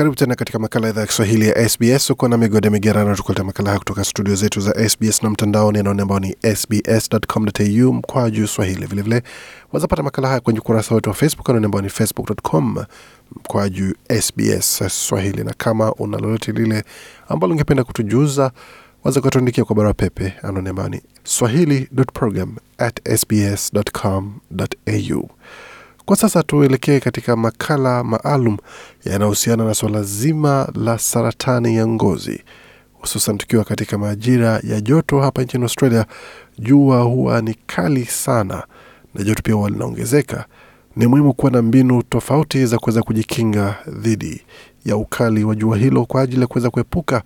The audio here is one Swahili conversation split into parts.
Karibu tena katika makala ya idhaa ya Kiswahili ya SBS. Uko na migode migerano, tukuleta makala haya kutoka studio zetu za SBS na mtandaoni anaone ambao ni sbs.com.au mkwaju swahili. Vilevile wazapata makala haya kwenye ukurasa wetu wa Facebook anaone ambao ni facebook.com mkwa juu SBS Swahili. Na kama una lolote lile ambalo ungependa kutujuza, waza kutuandikia kwa barua pepe anaone ambao ni swahili.program at sbs.com.au. Kwa sasa tuelekee katika makala maalum yanayohusiana na suala zima la saratani ya ngozi, hususan tukiwa katika majira ya joto hapa nchini Australia. Jua huwa ni kali sana na joto pia huwa linaongezeka. Ni muhimu kuwa na mbinu tofauti za kuweza kujikinga dhidi ya ukali wa jua hilo kwa ajili ya kuweza kuepuka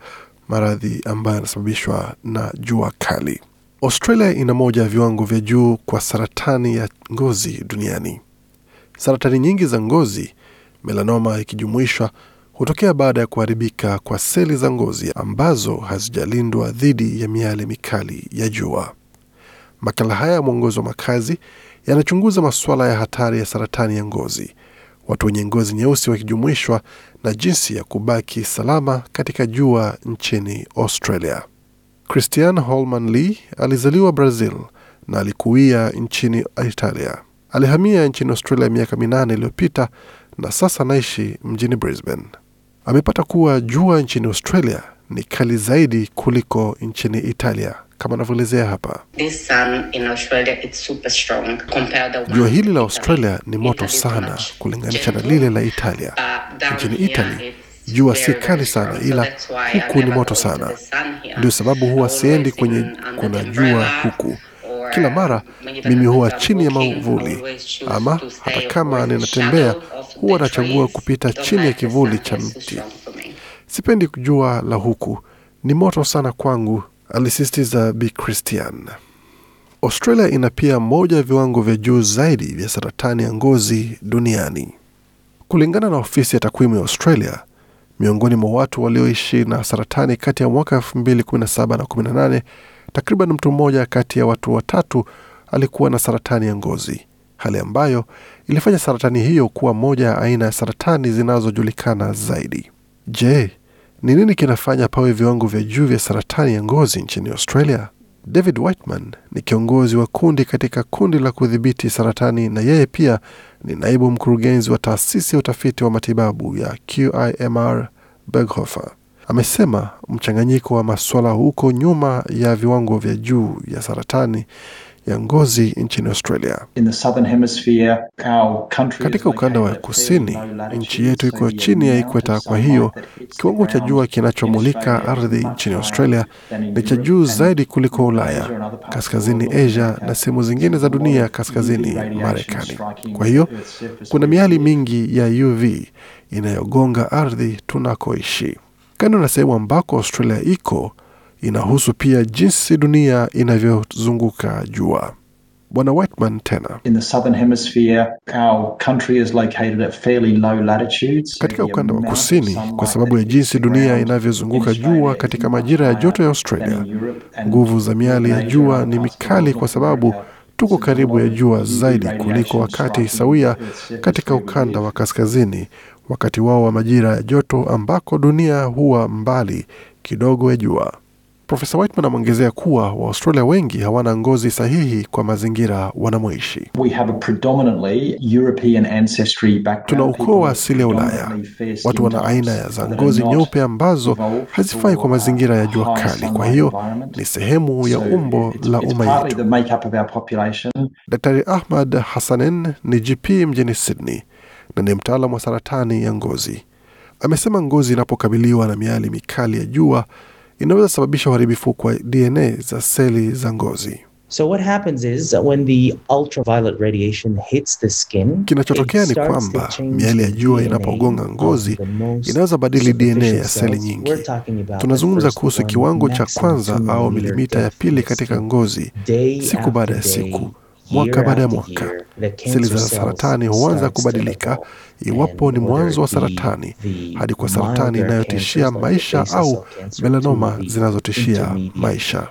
maradhi ambayo yanasababishwa na jua kali. Australia ina moja ya viwango vya juu kwa saratani ya ngozi duniani. Saratani nyingi za ngozi, melanoma ikijumuishwa, hutokea baada ya kuharibika kwa seli za ngozi ambazo hazijalindwa dhidi ya miale mikali ya jua. Makala haya ya mwongozo wa makazi yanachunguza masuala ya hatari ya saratani ya ngozi, watu wenye ngozi nyeusi wakijumuishwa, na jinsi ya kubaki salama katika jua nchini Australia. Christian Holman Lee alizaliwa Brazil na alikuia nchini Italia. Alihamia nchini Australia miaka minane iliyopita na sasa anaishi mjini Brisbane. Amepata kuwa jua nchini Australia ni kali zaidi kuliko nchini Italia, kama anavyoelezea hapa. This sun in Australia it's super strong compared to the one Jua hili la Australia ni moto sana kulinganisha na lile la Italia. Uh, Nchini Italy jua si kali sana, ila huku ni moto sana. Ndio sababu huwa siendi kwenye kuna jua huku. Kila mara mimi huwa chini ya choose ama hata kama ninatembea huwa nachagua kupita chini ya kivuli cha mti. Sipendi jua la huku, ni moto sana kwangu, alisisitiza Bi Christian. Australia ina pia moja ya viwango vya juu zaidi vya saratani ya ngozi duniani. Kulingana na ofisi ya takwimu ya Australia, miongoni mwa watu walioishi na saratani kati ya mwaka 2017 na 18, takriban mtu mmoja kati ya watu watatu alikuwa na saratani ya ngozi, hali ambayo ilifanya saratani hiyo kuwa moja ya aina ya saratani zinazojulikana zaidi. Je, ni nini kinafanya pawe viwango vya juu vya saratani ya ngozi nchini Australia? David Whiteman ni kiongozi wa kundi katika kundi la kudhibiti saratani na yeye pia ni naibu mkurugenzi wa taasisi ya utafiti wa matibabu ya QIMR Berghofer. Amesema mchanganyiko wa maswala huko nyuma ya viwango vya juu ya saratani ya ngozi nchini Australia. In the our Katika ukanda wa kusini, nchi yetu iko chini ya ikweta. Kwa hiyo kiwango cha jua kinachomulika ardhi nchini Australia ni cha juu zaidi kuliko Ulaya, kaskazini Asia na sehemu zingine za dunia kaskazini Marekani. Kwa hiyo kuna miali mingi ya UV inayogonga ardhi tunakoishi. Kando na sehemu ambako Australia iko, inahusu pia jinsi dunia inavyozunguka jua. Bwana Whiteman tena In the southern hemisphere, our country is located at fairly low latitudes. katika ukanda wa kusini, kwa sababu ya jinsi dunia inavyozunguka jua katika majira ya joto ya Australia. Nguvu za miali ya jua ni mikali kwa sababu tuko karibu ya jua zaidi kuliko wakati sawia katika ukanda wa kaskazini, wakati wao wa majira ya joto ambako dunia huwa mbali kidogo ya jua. Profesa Whiteman ameongezea kuwa Waaustralia wengi hawana ngozi sahihi kwa mazingira wanamoishi. We have a predominantly European ancestry background. Tuna ukoo wa asili ya Ulaya. Watu wana aina za ngozi nyeupe ambazo hazifai kwa mazingira ya jua kali, kwa hiyo ni sehemu ya umbo la umma yetu. Daktari Ahmad Hassanen ni GP mjini Sydney na ni mtaalam wa saratani ya ngozi. Amesema ngozi inapokabiliwa na miali mikali ya jua inaweza sababisha uharibifu kwa DNA za seli za ngozi. So what happens is when the ultraviolet radiation hits the skin, Kinachotokea ni kwamba miali ya jua inapogonga ngozi inaweza badili DNA ya seli nyingi. Tunazungumza kuhusu kiwango cha kwanza au milimita ya pili katika ngozi siku baada ya siku. Mwaka baada ya mwaka. Seli za saratani huanza kubadilika iwapo ni mwanzo wa saratani hadi kwa saratani inayotishia maisha au melanoma zinazotishia maisha.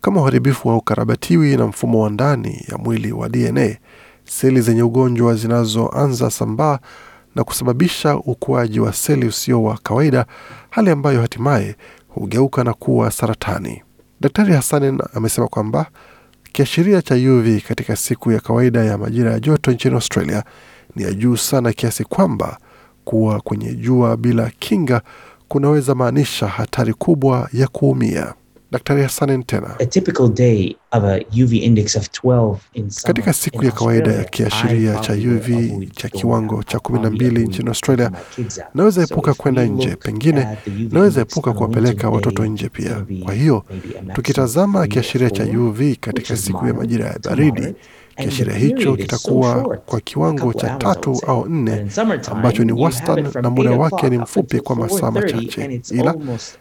Kama uharibifu wa ukarabatiwi na mfumo wa ndani ya mwili wa DNA, seli zenye ugonjwa zinazoanza sambaa na kusababisha ukuaji wa seli usio wa kawaida, hali ambayo hatimaye hugeuka na kuwa saratani. Daktari Hassanin amesema kwamba kiashiria cha UV katika siku ya kawaida ya majira ya joto nchini Australia ni ya juu sana kiasi kwamba kuwa kwenye jua bila kinga kunaweza maanisha hatari kubwa ya kuumia. Daktari Hassanin tena A typical day of a UV index of 12 in summer Katika siku ya kawaida ya kiashiria cha UV cha kiwango cha kumi na mbili nchini Australia, naweza epuka kwenda nje, pengine naweza epuka kuwapeleka watoto nje pia. Kwa hiyo tukitazama kiashiria cha UV katika siku ya majira ya baridi, kiashiria hicho kitakuwa kwa kiwango cha tatu au nne ambacho ni wastani na muda wake ni mfupi kwa masaa machache, ila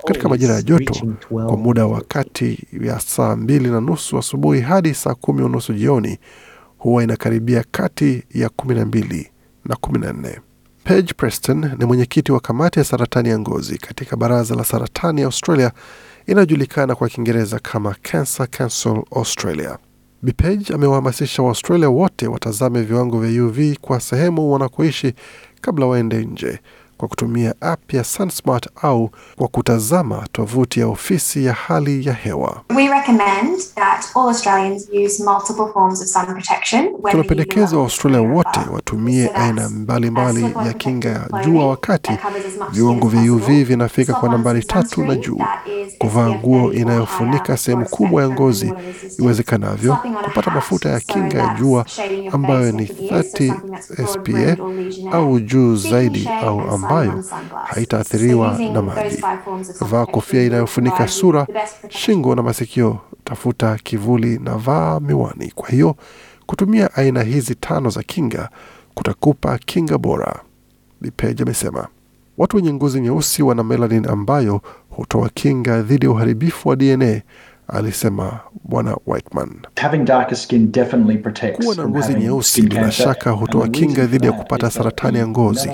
katika majira ya joto kwa muda wa kati ya saa mbili na nusu asubuhi hadi saa kumi unusu jioni huwa inakaribia kati ya kumi na mbili na kumi na nne. Page Preston ni mwenyekiti wa kamati ya saratani ya ngozi katika baraza la saratani ya Australia inayojulikana kwa Kiingereza kama Cancer Council Australia. Bi Page amewahamasisha Waaustralia wote watazame viwango vya UV kwa sehemu wanakoishi kabla waende nje kwa kutumia app ya SunSmart au kwa kutazama tovuti ya ofisi ya hali ya hewa. We recommend that all Australians use multiple forms of sun protection. when the Tunapendekeza Waaustralia wote watumie So aina mbalimbali ya kinga ya jua wakati viwango vya UV vinafika kwa nambari tatu na juu, kuvaa nguo inayofunika sehemu kubwa ya ngozi iwezekanavyo, kupata mafuta ya kinga ya jua ambayo ni neck to the ears, so 30 something that's broad SPA au juu zaidi au ambayo haitaathiriwa na maji. Vaa kofia inayofunika sura, shingo na masikio. Tafuta kivuli na vaa miwani. Kwa hiyo kutumia aina hizi tano za kinga kutakupa kinga bora. Bi amesema watu wenye ngozi nyeusi wana melanin ambayo hutoa kinga dhidi ya uharibifu wa DNA, alisema Bwana Whiteman. Having darker skin definitely protects Kuwa na ngozi nyeusi bila shaka hutoa kinga dhidi ya kupata saratani ya ngozi,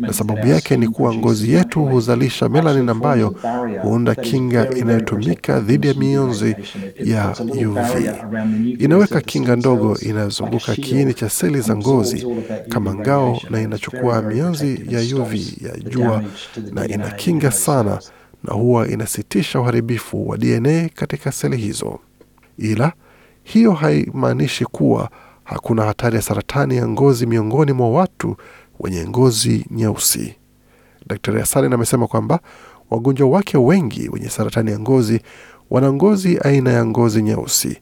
na sababu yake ni kuwa ngozi yetu huzalisha melanin ambayo huunda kinga inayotumika dhidi ya mionzi ya UV. Inaweka kinga ndogo inayozunguka kiini cha seli za ngozi kama ngao na inachukua mionzi ya UV ya jua na inakinga sana. Na huwa inasitisha uharibifu wa DNA katika seli hizo. Ila hiyo haimaanishi kuwa hakuna hatari ya saratani ya ngozi miongoni mwa watu wenye ngozi nyeusi. Daktari Hassanin amesema kwamba wagonjwa wake wengi wenye saratani ya ngozi wana ngozi aina ya ngozi nyeusi.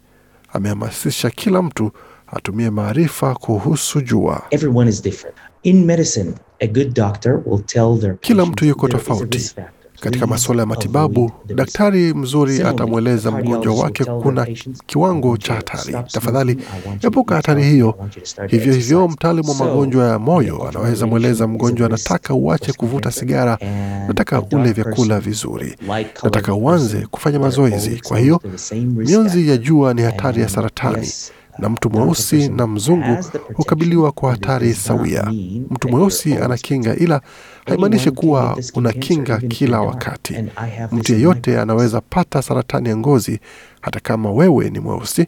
Amehamasisha kila mtu atumie maarifa kuhusu jua. Everyone is different. In medicine, a good doctor will tell their Kila mtu yuko tofauti. Katika masuala ya matibabu, daktari mzuri atamweleza mgonjwa wake kuna kiwango cha hatari. Tafadhali epuka hatari hiyo. Hivyo hivyo, mtaalamu wa magonjwa ya moyo anaweza mweleza mgonjwa, nataka uache kuvuta sigara, nataka ule vyakula vizuri, nataka uanze kufanya mazoezi. Kwa hiyo mionzi ya jua ni hatari ya saratani na mtu mweusi na mzungu hukabiliwa kwa hatari sawia. Mtu mweusi ana kinga, ila haimaanishi kuwa una kinga kila wakati. Mtu yeyote anaweza pata saratani ya ngozi hata kama wewe ni mweusi,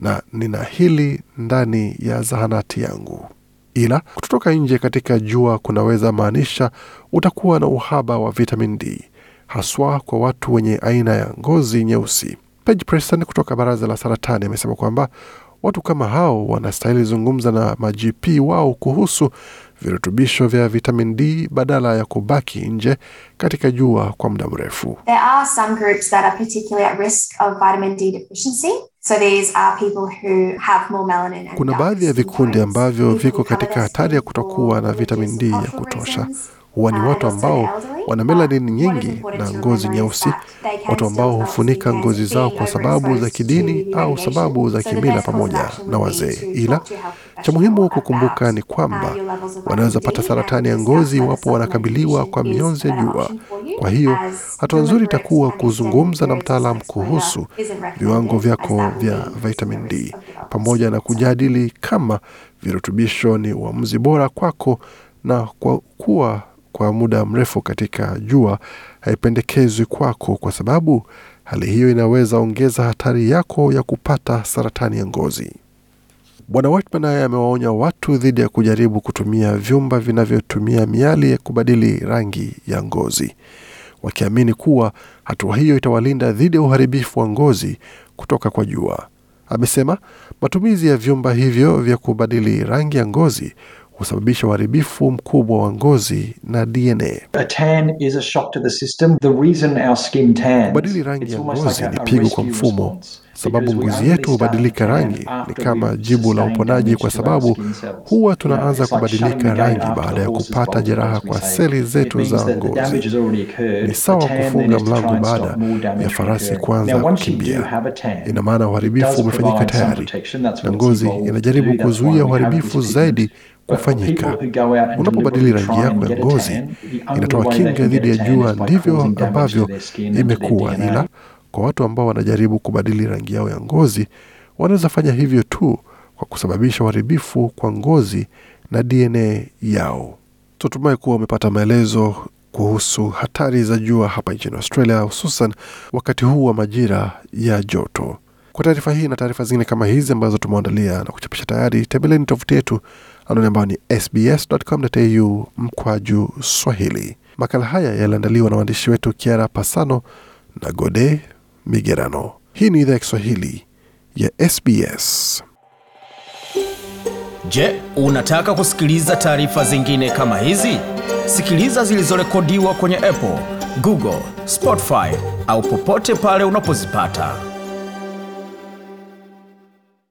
na nina hili ndani ya zahanati yangu. Ila kutotoka nje katika jua kunaweza maanisha utakuwa na uhaba wa vitamin D, haswa kwa watu wenye aina ya ngozi nyeusi. Page Preston kutoka baraza la saratani amesema kwamba watu kama hao wanastahili zungumza na ma-GP wao kuhusu virutubisho vya vitamin D badala ya kubaki nje katika jua kwa muda mrefu. There are some groups that are particularly at risk of vitamin D deficiency. So these are people who have more melanin and Kuna baadhi ya vikundi ambavyo viko katika hatari ya kutokuwa na vitamin D ya kutosha. reasons. Huwa ni watu ambao wana melanin nyingi na ngozi nyeusi, watu ambao hufunika ngozi zao kwa sababu za kidini au sababu za kimila, pamoja na wazee. Ila cha muhimu kukumbuka ni kwamba wanaweza pata saratani ya ngozi iwapo wanakabiliwa kwa mionzi ya jua. Kwa hiyo hatua nzuri itakuwa kuzungumza na mtaalam kuhusu viwango vyako vya vitamin D pamoja na kujadili kama virutubisho ni uamuzi bora kwako, na kwa kuwa kwa muda mrefu katika jua haipendekezwi kwako, kwa sababu hali hiyo inaweza ongeza hatari yako ya kupata saratani ya ngozi. Bwana Whitman naye amewaonya watu dhidi ya kujaribu kutumia vyumba vinavyotumia miali ya kubadili rangi ya ngozi, wakiamini kuwa hatua hiyo itawalinda dhidi ya uharibifu wa ngozi kutoka kwa jua. Amesema matumizi ya vyumba hivyo vya kubadili rangi ya ngozi husababisha uharibifu mkubwa wa ngozi na DNA. A tan is a shock to the system. The reason our skin tans, Kubadili rangi it's ya ngozi like ni a- pigo kwa mfumo. Sababu ngozi yetu hubadilika rangi. Ni kama jibu la uponaji, kwa sababu huwa tunaanza kubadilika rangi baada ya kupata jeraha kwa seli zetu za ngozi. Ni sawa kufunga mlango baada ya farasi kwanza kuanza kukimbia. Ina maana uharibifu umefanyika tayari, na ngozi inajaribu kuzuia uharibifu zaidi kufanyika. Unapobadili rangi yako ya ngozi, inatoa kinga dhidi ya jua, ndivyo ambavyo imekuwa. Ila kwa watu ambao wanajaribu kubadili rangi yao ya ngozi, wanaweza fanya hivyo tu kwa kusababisha uharibifu kwa ngozi na DNA yao. Tunatumai kuwa umepata maelezo kuhusu hatari za jua hapa nchini Australia, hususan wakati huu wa majira ya joto. Kwa taarifa hii na taarifa zingine kama hizi ambazo tumeandalia na kuchapisha tayari, tembeleni tovuti yetu anwani ambayo ni sbs.com.au mkwaju Swahili. Makala haya yaliandaliwa na waandishi wetu Kiara Pasano na Gode Migerano. Hii ni idhaa ya Kiswahili ya SBS. Je, unataka kusikiliza taarifa zingine kama hizi? Sikiliza zilizorekodiwa kwenye Apple, Google, Spotify au popote pale unapozipata.